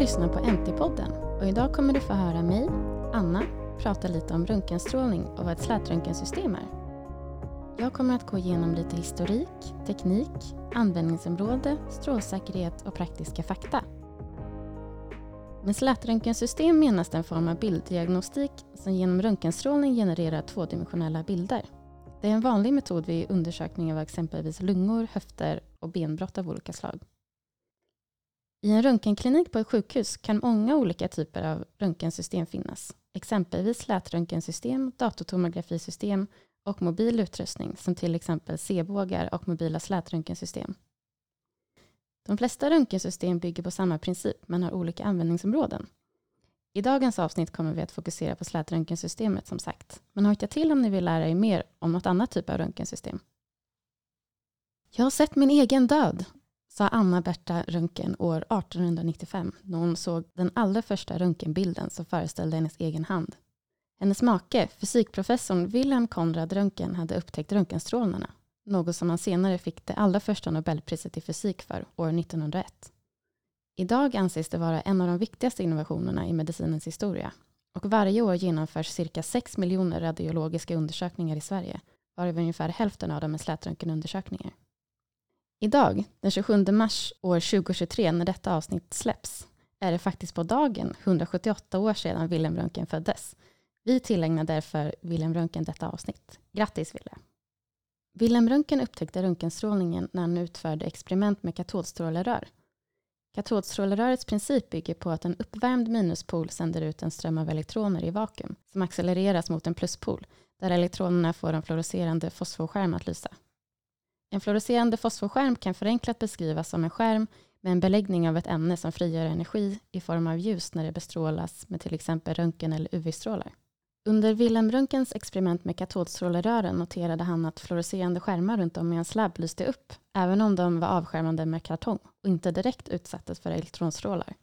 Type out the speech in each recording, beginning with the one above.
lyssnar på NT-podden och idag kommer du få höra mig, Anna, prata lite om röntgenstrålning och vad ett slätröntgensystem är. Jag kommer att gå igenom lite historik, teknik, användningsområde, strålsäkerhet och praktiska fakta. Med slätröntgensystem menas den form av bilddiagnostik som genom röntgenstrålning genererar tvådimensionella bilder. Det är en vanlig metod vid undersökning av exempelvis lungor, höfter och benbrott av olika slag. I en röntgenklinik på ett sjukhus kan många olika typer av röntgensystem finnas. Exempelvis slätröntgensystem, datortomografisystem och mobil utrustning som till exempel C-bågar och mobila slätröntgensystem. De flesta röntgensystem bygger på samma princip men har olika användningsområden. I dagens avsnitt kommer vi att fokusera på slätröntgensystemet som sagt. Men hojta till om ni vill lära er mer om något annat typ av röntgensystem. Jag har sett min egen död, sa Anna-Berta Röntgen år 1895 när hon såg den allra första röntgenbilden som föreställde hennes egen hand. Hennes make, fysikprofessorn Wilhelm Konrad Röntgen, hade upptäckt röntgenstrålarna, något som han senare fick det allra första Nobelpriset i fysik för, år 1901. Idag anses det vara en av de viktigaste innovationerna i medicinens historia och varje år genomförs cirka 6 miljoner radiologiska undersökningar i Sverige, varav ungefär hälften av dem är slätröntgenundersökningar. Idag, den 27 mars år 2023, när detta avsnitt släpps, är det faktiskt på dagen 178 år sedan Wilhelm Röntgen föddes. Vi tillägnar därför Wilhelm Röntgen detta avsnitt. Grattis Wille! Wilhelm Röntgen upptäckte röntgenstrålningen när han utförde experiment med katodstrålerör. Katodstrålerörets princip bygger på att en uppvärmd minuspol sänder ut en ström av elektroner i vakuum som accelereras mot en pluspol där elektronerna får en fluorescerande fosforskärm att lysa. En fluorescerande fosforskärm kan förenklat beskrivas som en skärm med en beläggning av ett ämne som frigör energi i form av ljus när det bestrålas med till exempel röntgen eller UV-strålar. Under Wilhelm Röntgens experiment med katodstrålerören noterade han att fluorescerande skärmar runt om i hans labb lyste upp, även om de var avskärmade med kartong och inte direkt utsattes för elektronstrålar.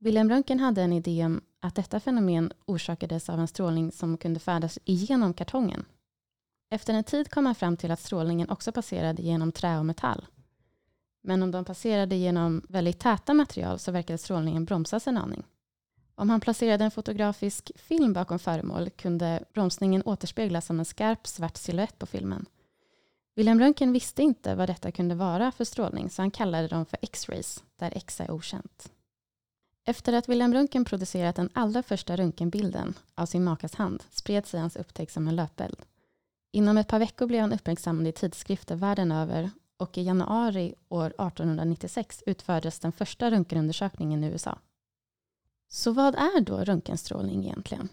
Wilhelm Röntgen hade en idé om att detta fenomen orsakades av en strålning som kunde färdas igenom kartongen. Efter en tid kom man fram till att strålningen också passerade genom trä och metall. Men om de passerade genom väldigt täta material så verkade strålningen bromsas en aning. Om han placerade en fotografisk film bakom föremål kunde bromsningen återspeglas som en skarp svart silhuett på filmen. William Röntgen visste inte vad detta kunde vara för strålning så han kallade dem för X-rays, där X är okänt. Efter att William Röntgen producerat den allra första röntgenbilden av sin makas hand spred sig hans upptäckt som en löpeld. Inom ett par veckor blev han uppmärksammad i tidskrifter världen över och i januari år 1896 utfördes den första röntgenundersökningen i USA. Så vad är då röntgenstrålning egentligen?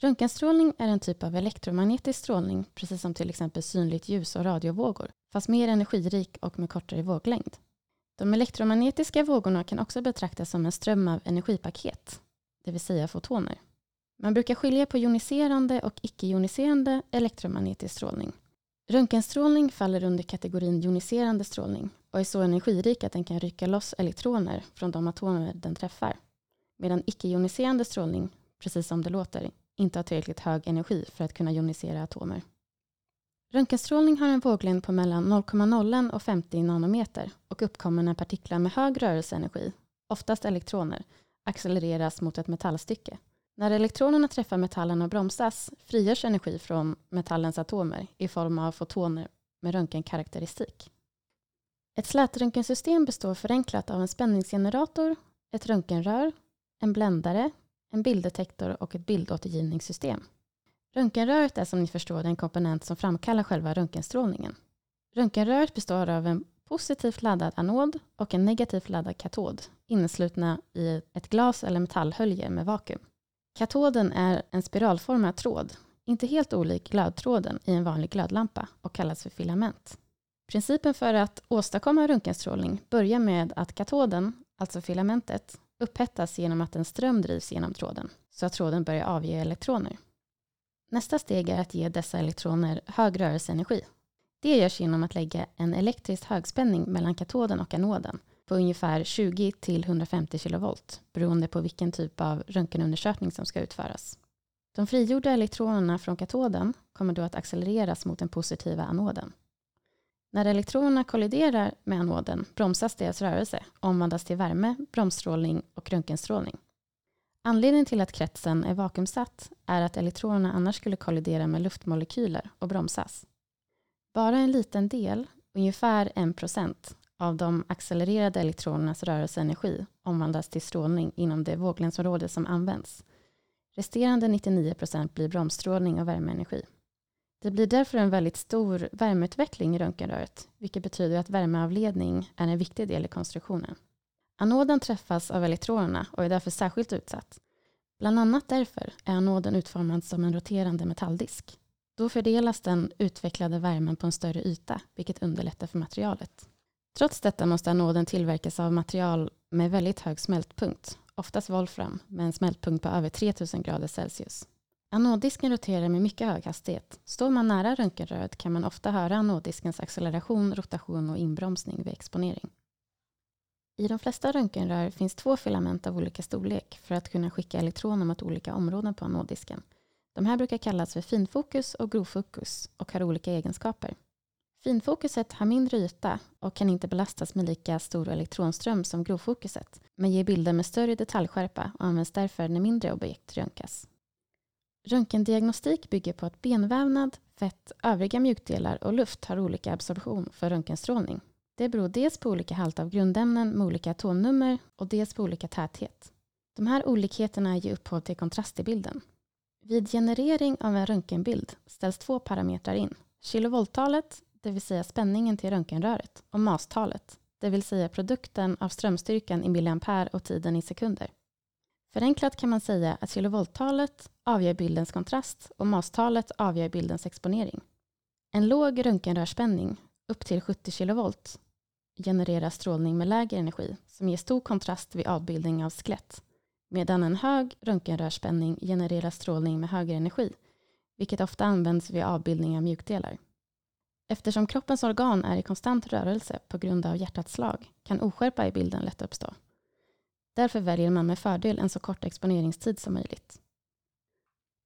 Röntgenstrålning är en typ av elektromagnetisk strålning, precis som till exempel synligt ljus och radiovågor, fast mer energirik och med kortare våglängd. De elektromagnetiska vågorna kan också betraktas som en ström av energipaket, det vill säga fotoner. Man brukar skilja på joniserande och icke-joniserande elektromagnetisk strålning. Röntgenstrålning faller under kategorin joniserande strålning och är så energirik att den kan rycka loss elektroner från de atomer den träffar medan icke-joniserande strålning, precis som det låter, inte har tillräckligt hög energi för att kunna jonisera atomer. Röntgenstrålning har en våglängd på mellan 0,0 och 50 nanometer och uppkommer när partiklar med hög rörelseenergi, oftast elektroner, accelereras mot ett metallstycke. När elektronerna träffar metallen och bromsas frigörs energi från metallens atomer i form av fotoner med röntgenkaraktäristik. Ett slätröntgensystem består förenklat av en spänningsgenerator, ett röntgenrör en bländare, en bilddetektor och ett bildåtergivningssystem. Röntgenröret är som ni förstår den komponent som framkallar själva röntgenstrålningen. Röntgenröret består av en positivt laddad anod och en negativt laddad katod inneslutna i ett glas eller metallhölje med vakuum. Katoden är en spiralformad tråd, inte helt olik glödtråden i en vanlig glödlampa och kallas för filament. Principen för att åstadkomma röntgenstrålning börjar med att katoden, alltså filamentet, upphettas genom att en ström drivs genom tråden, så att tråden börjar avge elektroner. Nästa steg är att ge dessa elektroner hög rörelseenergi. Det görs genom att lägga en elektrisk högspänning mellan katoden och anoden på ungefär 20 till 150 kilovolt beroende på vilken typ av röntgenundersökning som ska utföras. De frigjorda elektronerna från katoden kommer då att accelereras mot den positiva anoden. När elektronerna kolliderar med anoden bromsas deras rörelse och omvandlas till värme, bromsstrålning och röntgenstrålning. Anledningen till att kretsen är vakuumsatt är att elektronerna annars skulle kollidera med luftmolekyler och bromsas. Bara en liten del, ungefär 1% av de accelererade elektronernas rörelseenergi omvandlas till strålning inom det våglängdsområde som används. Resterande 99% blir bromsstrålning och värmeenergi. Det blir därför en väldigt stor värmeutveckling i röntgenröret, vilket betyder att värmeavledning är en viktig del i konstruktionen. Anoden träffas av elektronerna och är därför särskilt utsatt. Bland annat därför är anoden utformad som en roterande metalldisk. Då fördelas den utvecklade värmen på en större yta, vilket underlättar för materialet. Trots detta måste anoden tillverkas av material med väldigt hög smältpunkt, oftast volfram, med en smältpunkt på över 3000 grader Celsius. Anoddisken roterar med mycket hög hastighet. Står man nära röntgenröret kan man ofta höra anoddiskens acceleration, rotation och inbromsning vid exponering. I de flesta röntgenrör finns två filament av olika storlek för att kunna skicka elektroner mot olika områden på anoddisken. De här brukar kallas för finfokus och grovfokus och har olika egenskaper. Finfokuset har mindre yta och kan inte belastas med lika stor elektronström som grovfokuset, men ger bilder med större detaljskärpa och används därför när mindre objekt röntgas. Röntgendiagnostik bygger på att benvävnad, fett, övriga mjukdelar och luft har olika absorption för röntgenstrålning. Det beror dels på olika halt av grundämnen med olika atomnummer och dels på olika täthet. De här olikheterna ger upphov till kontrast i bilden. Vid generering av en röntgenbild ställs två parametrar in. Kilovolttalet, det vill säga spänningen till röntgenröret, och mastalet, det vill säga produkten av strömstyrkan i milliampere och tiden i sekunder. Förenklat kan man säga att kilovolttalet avgör bildens kontrast och mastalet avgör bildens exponering. En låg röntgenrörspänning, upp till 70 kilovolt, genererar strålning med lägre energi som ger stor kontrast vid avbildning av skelett, medan en hög röntgenrörspänning genererar strålning med högre energi, vilket ofta används vid avbildning av mjukdelar. Eftersom kroppens organ är i konstant rörelse på grund av hjärtats slag kan oskärpa i bilden lätt uppstå. Därför väljer man med fördel en så kort exponeringstid som möjligt.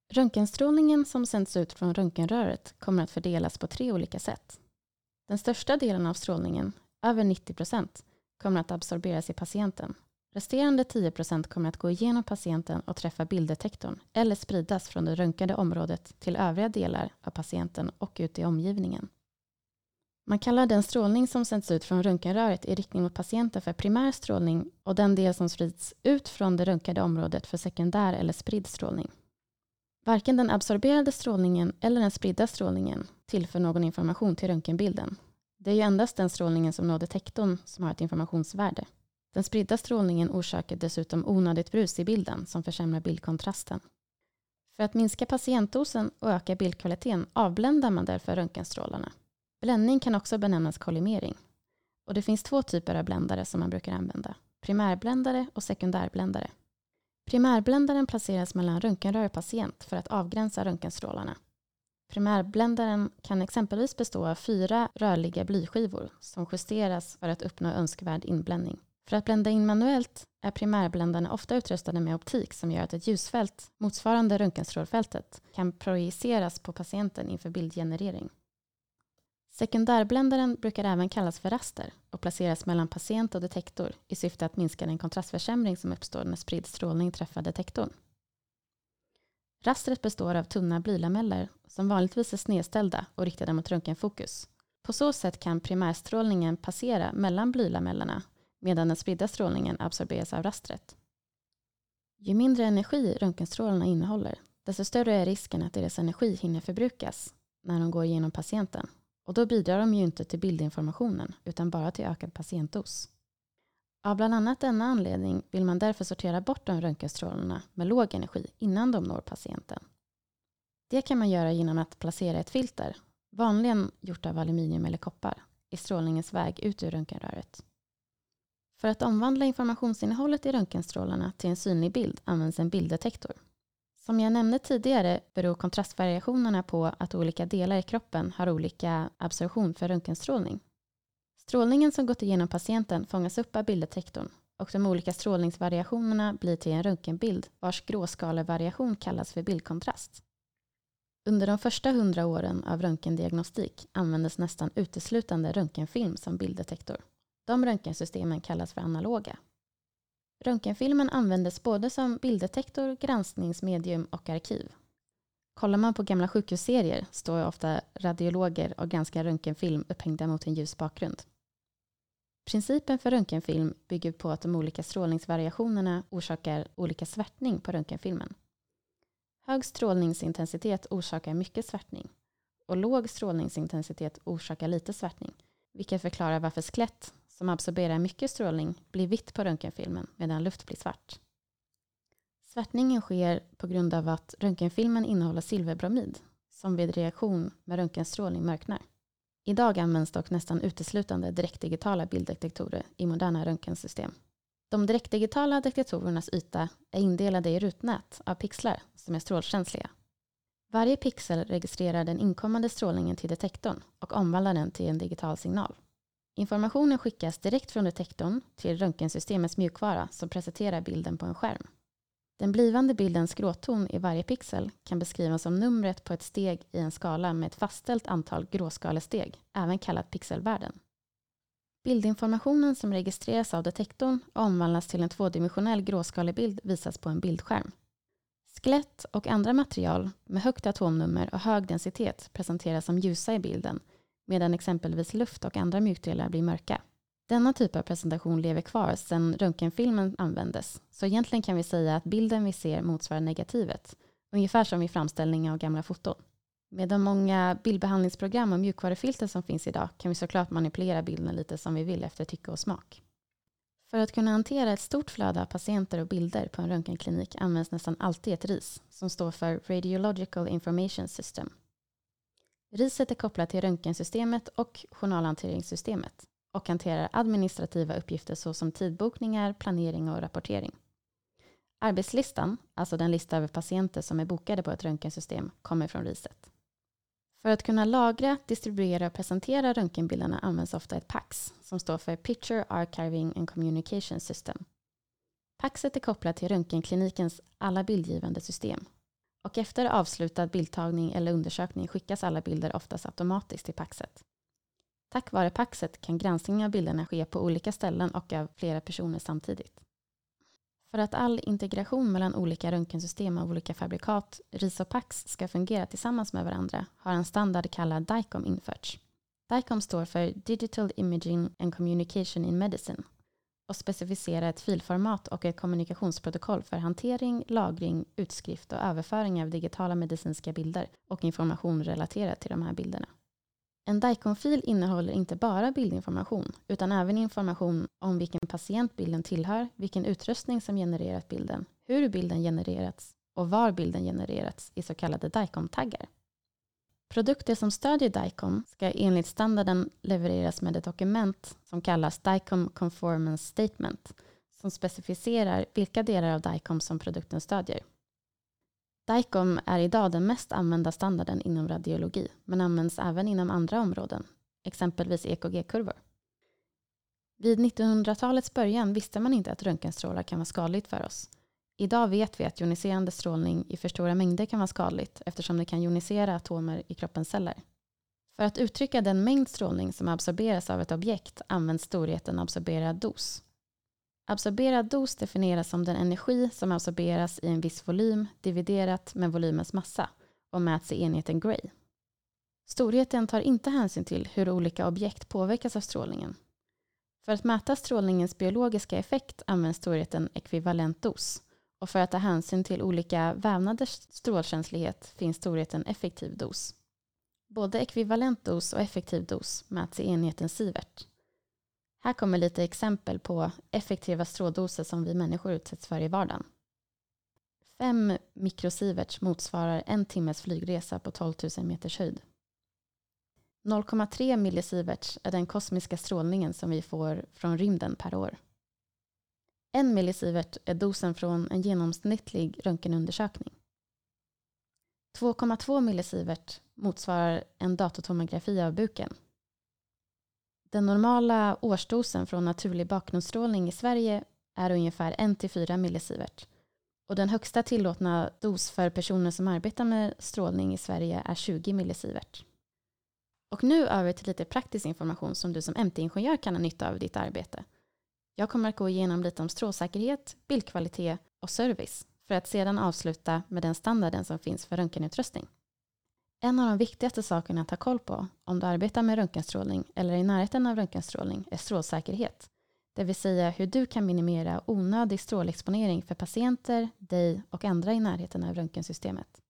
Röntgenstrålningen som sänds ut från röntgenröret kommer att fördelas på tre olika sätt. Den största delen av strålningen, över 90 procent, kommer att absorberas i patienten. Resterande 10 procent kommer att gå igenom patienten och träffa bilddetektorn eller spridas från det röntgade området till övriga delar av patienten och ut i omgivningen. Man kallar den strålning som sänds ut från röntgenröret i riktning mot patienten för primär strålning och den del som sprids ut från det röntgade området för sekundär eller spridd strålning. Varken den absorberade strålningen eller den spridda strålningen tillför någon information till röntgenbilden. Det är ju endast den strålningen som når detektorn som har ett informationsvärde. Den spridda strålningen orsakar dessutom onödigt brus i bilden som försämrar bildkontrasten. För att minska patientdosen och öka bildkvaliteten avbländar man därför röntgenstrålarna. Bländning kan också benämnas kollimering. Och det finns två typer av bländare som man brukar använda. Primärbländare och sekundärbländare. Primärbländaren placeras mellan röntgenrör och patient för att avgränsa röntgenstrålarna. Primärbländaren kan exempelvis bestå av fyra rörliga blyskivor som justeras för att uppnå önskvärd inbländning. För att blända in manuellt är primärbländarna ofta utrustade med optik som gör att ett ljusfält motsvarande röntgenstrålfältet kan projiceras på patienten inför bildgenerering. Sekundärbländaren brukar även kallas för raster och placeras mellan patient och detektor i syfte att minska den kontrastförsämring som uppstår när spridd strålning träffar detektorn. Rastret består av tunna blylameller som vanligtvis är snedställda och riktade mot röntgenfokus. På så sätt kan primärstrålningen passera mellan blylamellerna medan den spridda strålningen absorberas av rastret. Ju mindre energi röntgenstrålarna innehåller, desto större är risken att deras energi hinner förbrukas när de går igenom patienten. Och då bidrar de ju inte till bildinformationen utan bara till ökad patientdos. Av bland annat denna anledning vill man därför sortera bort de röntgenstrålarna med låg energi innan de når patienten. Det kan man göra genom att placera ett filter, vanligen gjort av aluminium eller koppar, i strålningens väg ut ur röntgenröret. För att omvandla informationsinnehållet i röntgenstrålarna till en synlig bild används en bilddetektor. Som jag nämnde tidigare beror kontrastvariationerna på att olika delar i kroppen har olika absorption för röntgenstrålning. Strålningen som gått igenom patienten fångas upp av bilddetektorn och de olika strålningsvariationerna blir till en röntgenbild vars gråskalevariation kallas för bildkontrast. Under de första hundra åren av röntgendiagnostik användes nästan uteslutande röntgenfilm som bilddetektor. De röntgensystemen kallas för analoga. Röntgenfilmen användes både som bilddetektor, granskningsmedium och arkiv. Kollar man på gamla sjukhusserier står ofta radiologer och granskar röntgenfilm upphängda mot en ljus bakgrund. Principen för röntgenfilm bygger på att de olika strålningsvariationerna orsakar olika svärtning på röntgenfilmen. Hög strålningsintensitet orsakar mycket svärtning och låg strålningsintensitet orsakar lite svärtning, vilket förklarar varför skelett som absorberar mycket strålning blir vitt på röntgenfilmen medan luft blir svart. Svärtningen sker på grund av att röntgenfilmen innehåller silverbromid som vid reaktion med röntgenstrålning mörknar. Idag används dock nästan uteslutande direktdigitala bilddetektorer i moderna röntgensystem. De direktdigitala detektorernas yta är indelade i rutnät av pixlar som är strålkänsliga. Varje pixel registrerar den inkommande strålningen till detektorn och omvandlar den till en digital signal. Informationen skickas direkt från detektorn till röntgensystemets mjukvara som presenterar bilden på en skärm. Den blivande bildens gråton i varje pixel kan beskrivas som numret på ett steg i en skala med ett fastställt antal gråskalesteg, även kallat pixelvärden. Bildinformationen som registreras av detektorn och omvandlas till en tvådimensionell gråskalebild visas på en bildskärm. Skelett och andra material med högt atomnummer och hög densitet presenteras som ljusa i bilden medan exempelvis luft och andra mjukdelar blir mörka. Denna typ av presentation lever kvar sedan röntgenfilmen användes, så egentligen kan vi säga att bilden vi ser motsvarar negativet, ungefär som i framställning av gamla foton. Med de många bildbehandlingsprogram och mjukvarufilter som finns idag kan vi såklart manipulera bilden lite som vi vill efter tycke och smak. För att kunna hantera ett stort flöde av patienter och bilder på en röntgenklinik används nästan alltid ett RIS som står för Radiological Information System. RISet är kopplat till röntgensystemet och journalhanteringssystemet och hanterar administrativa uppgifter såsom tidbokningar, planering och rapportering. Arbetslistan, alltså den lista över patienter som är bokade på ett röntgensystem, kommer från RISet. För att kunna lagra, distribuera och presentera röntgenbilderna används ofta ett PAX som står för Picture Archiving and Communication System. PAXet är kopplat till röntgenklinikens alla bildgivande system och efter avslutad bildtagning eller undersökning skickas alla bilder oftast automatiskt till Paxet. Tack vare Paxet kan granskning av bilderna ske på olika ställen och av flera personer samtidigt. För att all integration mellan olika röntgensystem av olika fabrikat, RIS och Pax, ska fungera tillsammans med varandra har en standard kallad DICOM införts. DICOM står för Digital Imaging and Communication in Medicine och specificera ett filformat och ett kommunikationsprotokoll för hantering, lagring, utskrift och överföring av digitala medicinska bilder och information relaterad till de här bilderna. En DICOM-fil innehåller inte bara bildinformation utan även information om vilken patient bilden tillhör, vilken utrustning som genererat bilden, hur bilden genererats och var bilden genererats i så kallade DICOM-taggar. Produkter som stödjer DICOM ska enligt standarden levereras med ett dokument som kallas DICOM Conformance Statement som specificerar vilka delar av DICOM som produkten stödjer. DICOM är idag den mest använda standarden inom radiologi men används även inom andra områden, exempelvis EKG-kurvor. Vid 1900-talets början visste man inte att röntgenstrålar kan vara skadligt för oss Idag vet vi att joniserande strålning i för stora mängder kan vara skadligt eftersom det kan jonisera atomer i kroppens celler. För att uttrycka den mängd strålning som absorberas av ett objekt används storheten absorberad dos. Absorberad dos definieras som den energi som absorberas i en viss volym dividerat med volymens massa och mäts i enheten Gray. Storheten tar inte hänsyn till hur olika objekt påverkas av strålningen. För att mäta strålningens biologiska effekt används storheten ekvivalent dos och för att ta hänsyn till olika vävnaders strålkänslighet finns storheten effektiv dos. Både ekvivalent dos och effektiv dos mäts i enheten sievert. Här kommer lite exempel på effektiva stråldoser som vi människor utsätts för i vardagen. 5 mikrosieverts motsvarar en timmes flygresa på 12 000 meters höjd. 0,3 millisieverts är den kosmiska strålningen som vi får från rymden per år. En millisievert är dosen från en genomsnittlig röntgenundersökning. 2,2 millisievert motsvarar en datortomografi av buken. Den normala årsdosen från naturlig bakgrundsstrålning i Sverige är ungefär 1-4 millisievert Och den högsta tillåtna dos för personer som arbetar med strålning i Sverige är 20 millisievert. Och nu över till lite praktisk information som du som MT-ingenjör kan ha nytta av i ditt arbete. Jag kommer att gå igenom lite om strålsäkerhet, bildkvalitet och service för att sedan avsluta med den standarden som finns för röntgenutrustning. En av de viktigaste sakerna att ha koll på om du arbetar med röntgenstrålning eller i närheten av röntgenstrålning är strålsäkerhet. Det vill säga hur du kan minimera onödig strålexponering för patienter, dig och andra i närheten av röntgensystemet.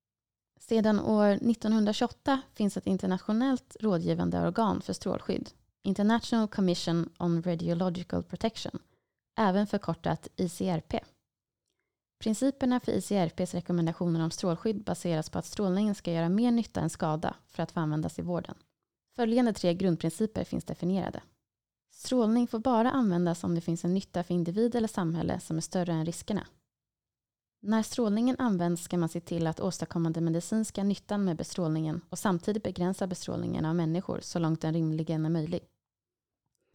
Sedan år 1928 finns ett internationellt rådgivande organ för strålskydd, International Commission on Radiological Protection, även förkortat ICRP. Principerna för ICRPs rekommendationer om strålskydd baseras på att strålningen ska göra mer nytta än skada för att få användas i vården. Följande tre grundprinciper finns definierade. Strålning får bara användas om det finns en nytta för individ eller samhälle som är större än riskerna. När strålningen används ska man se till att åstadkomma den medicinska nyttan med bestrålningen och samtidigt begränsa bestrålningen av människor så långt den rimligen är möjlig.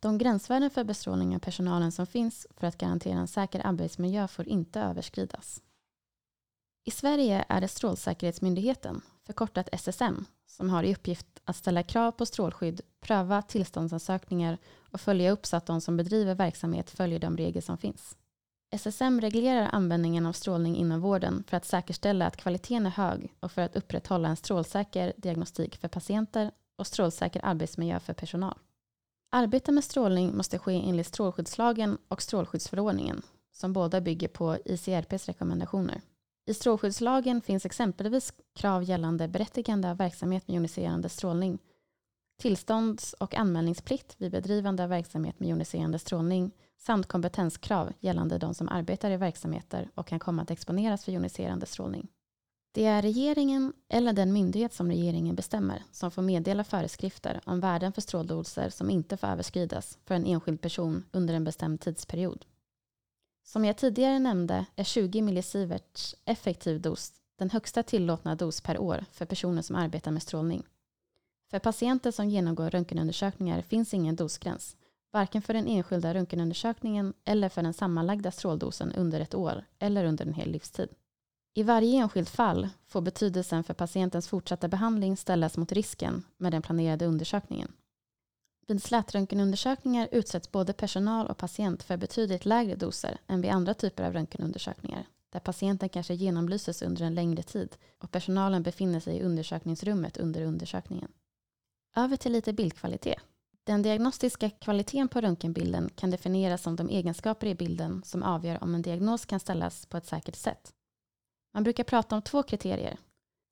De gränsvärden för bestrålning av personalen som finns för att garantera en säker arbetsmiljö får inte överskridas. I Sverige är det Strålsäkerhetsmyndigheten, förkortat SSM, som har i uppgift att ställa krav på strålskydd, pröva tillståndsansökningar och följa upp så att de som bedriver verksamhet följer de regler som finns. SSM reglerar användningen av strålning inom vården för att säkerställa att kvaliteten är hög och för att upprätthålla en strålsäker diagnostik för patienter och strålsäker arbetsmiljö för personal. Arbete med strålning måste ske enligt strålskyddslagen och strålskyddsförordningen som båda bygger på ICRPs rekommendationer. I strålskyddslagen finns exempelvis krav gällande berättigande av verksamhet med joniserande strålning, tillstånds och anmälningsplikt vid bedrivande av verksamhet med joniserande strålning samt kompetenskrav gällande de som arbetar i verksamheter och kan komma att exponeras för joniserande strålning. Det är regeringen eller den myndighet som regeringen bestämmer som får meddela föreskrifter om värden för stråldoser som inte får överskridas för en enskild person under en bestämd tidsperiod. Som jag tidigare nämnde är 20 millisieverts effektiv dos den högsta tillåtna dos per år för personer som arbetar med strålning. För patienter som genomgår röntgenundersökningar finns ingen dosgräns, varken för den enskilda röntgenundersökningen eller för den sammanlagda stråldosen under ett år eller under en hel livstid. I varje enskilt fall får betydelsen för patientens fortsatta behandling ställas mot risken med den planerade undersökningen. Vid slätröntgenundersökningar utsätts både personal och patient för betydligt lägre doser än vid andra typer av röntgenundersökningar, där patienten kanske genomlyses under en längre tid och personalen befinner sig i undersökningsrummet under undersökningen. Över till lite bildkvalitet. Den diagnostiska kvaliteten på röntgenbilden kan definieras som de egenskaper i bilden som avgör om en diagnos kan ställas på ett säkert sätt. Man brukar prata om två kriterier.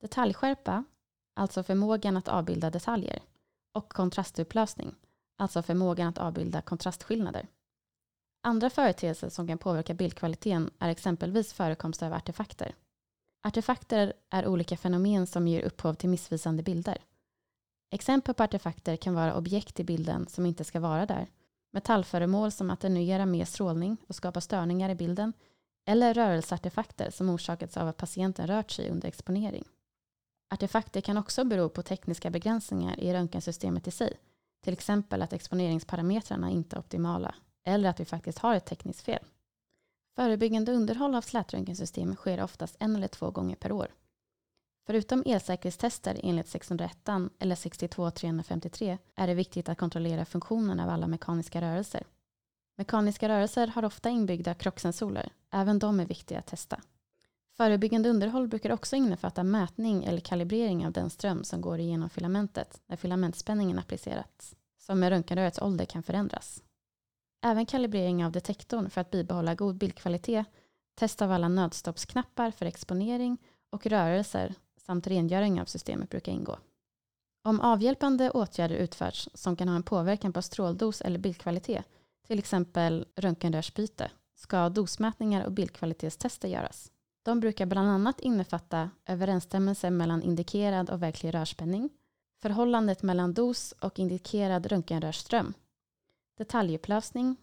Detaljskärpa, alltså förmågan att avbilda detaljer, och kontrastupplösning, alltså förmågan att avbilda kontrastskillnader. Andra företeelser som kan påverka bildkvaliteten är exempelvis förekomst av artefakter. Artefakter är olika fenomen som ger upphov till missvisande bilder. Exempel på artefakter kan vara objekt i bilden som inte ska vara där, metallföremål som attenuerar mer strålning och skapar störningar i bilden eller rörelseartefakter som orsakats av att patienten rört sig under exponering. Artefakter kan också bero på tekniska begränsningar i röntgensystemet i sig, till exempel att exponeringsparametrarna inte är optimala eller att vi faktiskt har ett tekniskt fel. Förebyggande underhåll av slätröntgensystem sker oftast en eller två gånger per år. Förutom elsäkerhetstester enligt 601 eller 62353 är det viktigt att kontrollera funktionen av alla mekaniska rörelser. Mekaniska rörelser har ofta inbyggda krocksensorer. Även de är viktiga att testa. Förebyggande underhåll brukar också innefatta mätning eller kalibrering av den ström som går igenom filamentet när filamentspänningen applicerats, som med röntgenrörets ålder kan förändras. Även kalibrering av detektorn för att bibehålla god bildkvalitet, test av alla nödstoppsknappar för exponering och rörelser samt rengöring av systemet brukar ingå. Om avhjälpande åtgärder utförts som kan ha en påverkan på stråldos eller bildkvalitet till exempel röntgenrörsbyte, ska dosmätningar och bildkvalitetstester göras. De brukar bland annat innefatta överensstämmelse mellan indikerad och verklig rörspänning, förhållandet mellan dos och indikerad röntgenrörsström, detaljupplösning,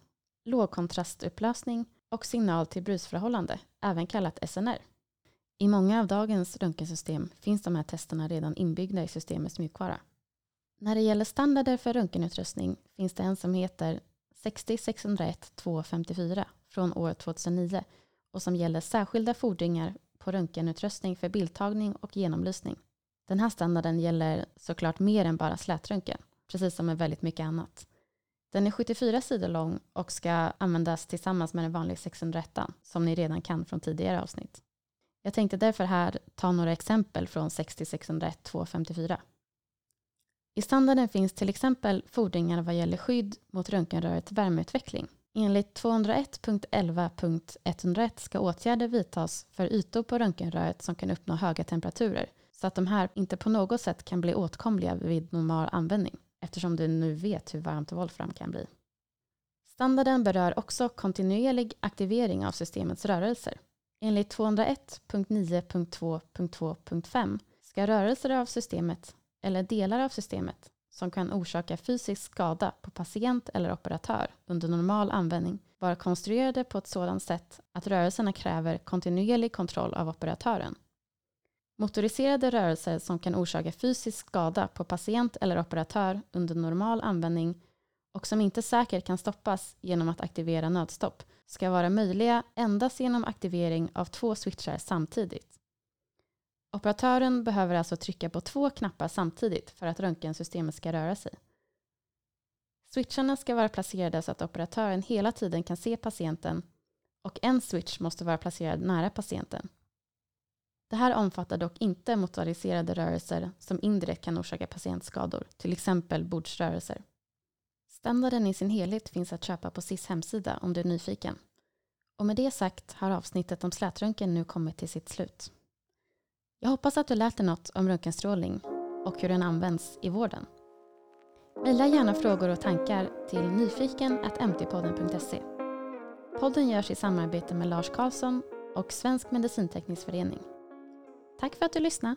lågkontrastupplösning och signal till brusförhållande, även kallat SNR. I många av dagens röntgensystem finns de här testerna redan inbyggda i systemets mjukvara. När det gäller standarder för röntgenutrustning finns det en som heter 60 601 254 från år 2009 och som gäller särskilda fordringar på röntgenutrustning för bildtagning och genomlysning. Den här standarden gäller såklart mer än bara slätröntgen, precis som med väldigt mycket annat. Den är 74 sidor lång och ska användas tillsammans med den vanliga 601 som ni redan kan från tidigare avsnitt. Jag tänkte därför här ta några exempel från 60 601 254. I standarden finns till exempel fordringar vad gäller skydd mot röntgenrörets värmeutveckling. Enligt 201.11.101 ska åtgärder vidtas för ytor på röntgenröret som kan uppnå höga temperaturer så att de här inte på något sätt kan bli åtkomliga vid normal användning eftersom du nu vet hur varmt volfram kan bli. Standarden berör också kontinuerlig aktivering av systemets rörelser. Enligt 201.9.2.2.5 ska rörelser av systemet eller delar av systemet som kan orsaka fysisk skada på patient eller operatör under normal användning vara konstruerade på ett sådant sätt att rörelserna kräver kontinuerlig kontroll av operatören. Motoriserade rörelser som kan orsaka fysisk skada på patient eller operatör under normal användning och som inte säkert kan stoppas genom att aktivera nödstopp ska vara möjliga endast genom aktivering av två switchar samtidigt. Operatören behöver alltså trycka på två knappar samtidigt för att röntgensystemet ska röra sig. Switcharna ska vara placerade så att operatören hela tiden kan se patienten och en switch måste vara placerad nära patienten. Det här omfattar dock inte motoriserade rörelser som indirekt kan orsaka patientskador, till exempel bordsrörelser. Standarden i sin helhet finns att köpa på SIS hemsida om du är nyfiken. Och med det sagt har avsnittet om slätröntgen nu kommit till sitt slut. Jag hoppas att du lärt dig något om röntgenstrålning och hur den används i vården. Mejla gärna frågor och tankar till nyfiken.mtpodden.se. Podden görs i samarbete med Lars Karlsson och Svensk Medicinteknisk Förening. Tack för att du lyssnade.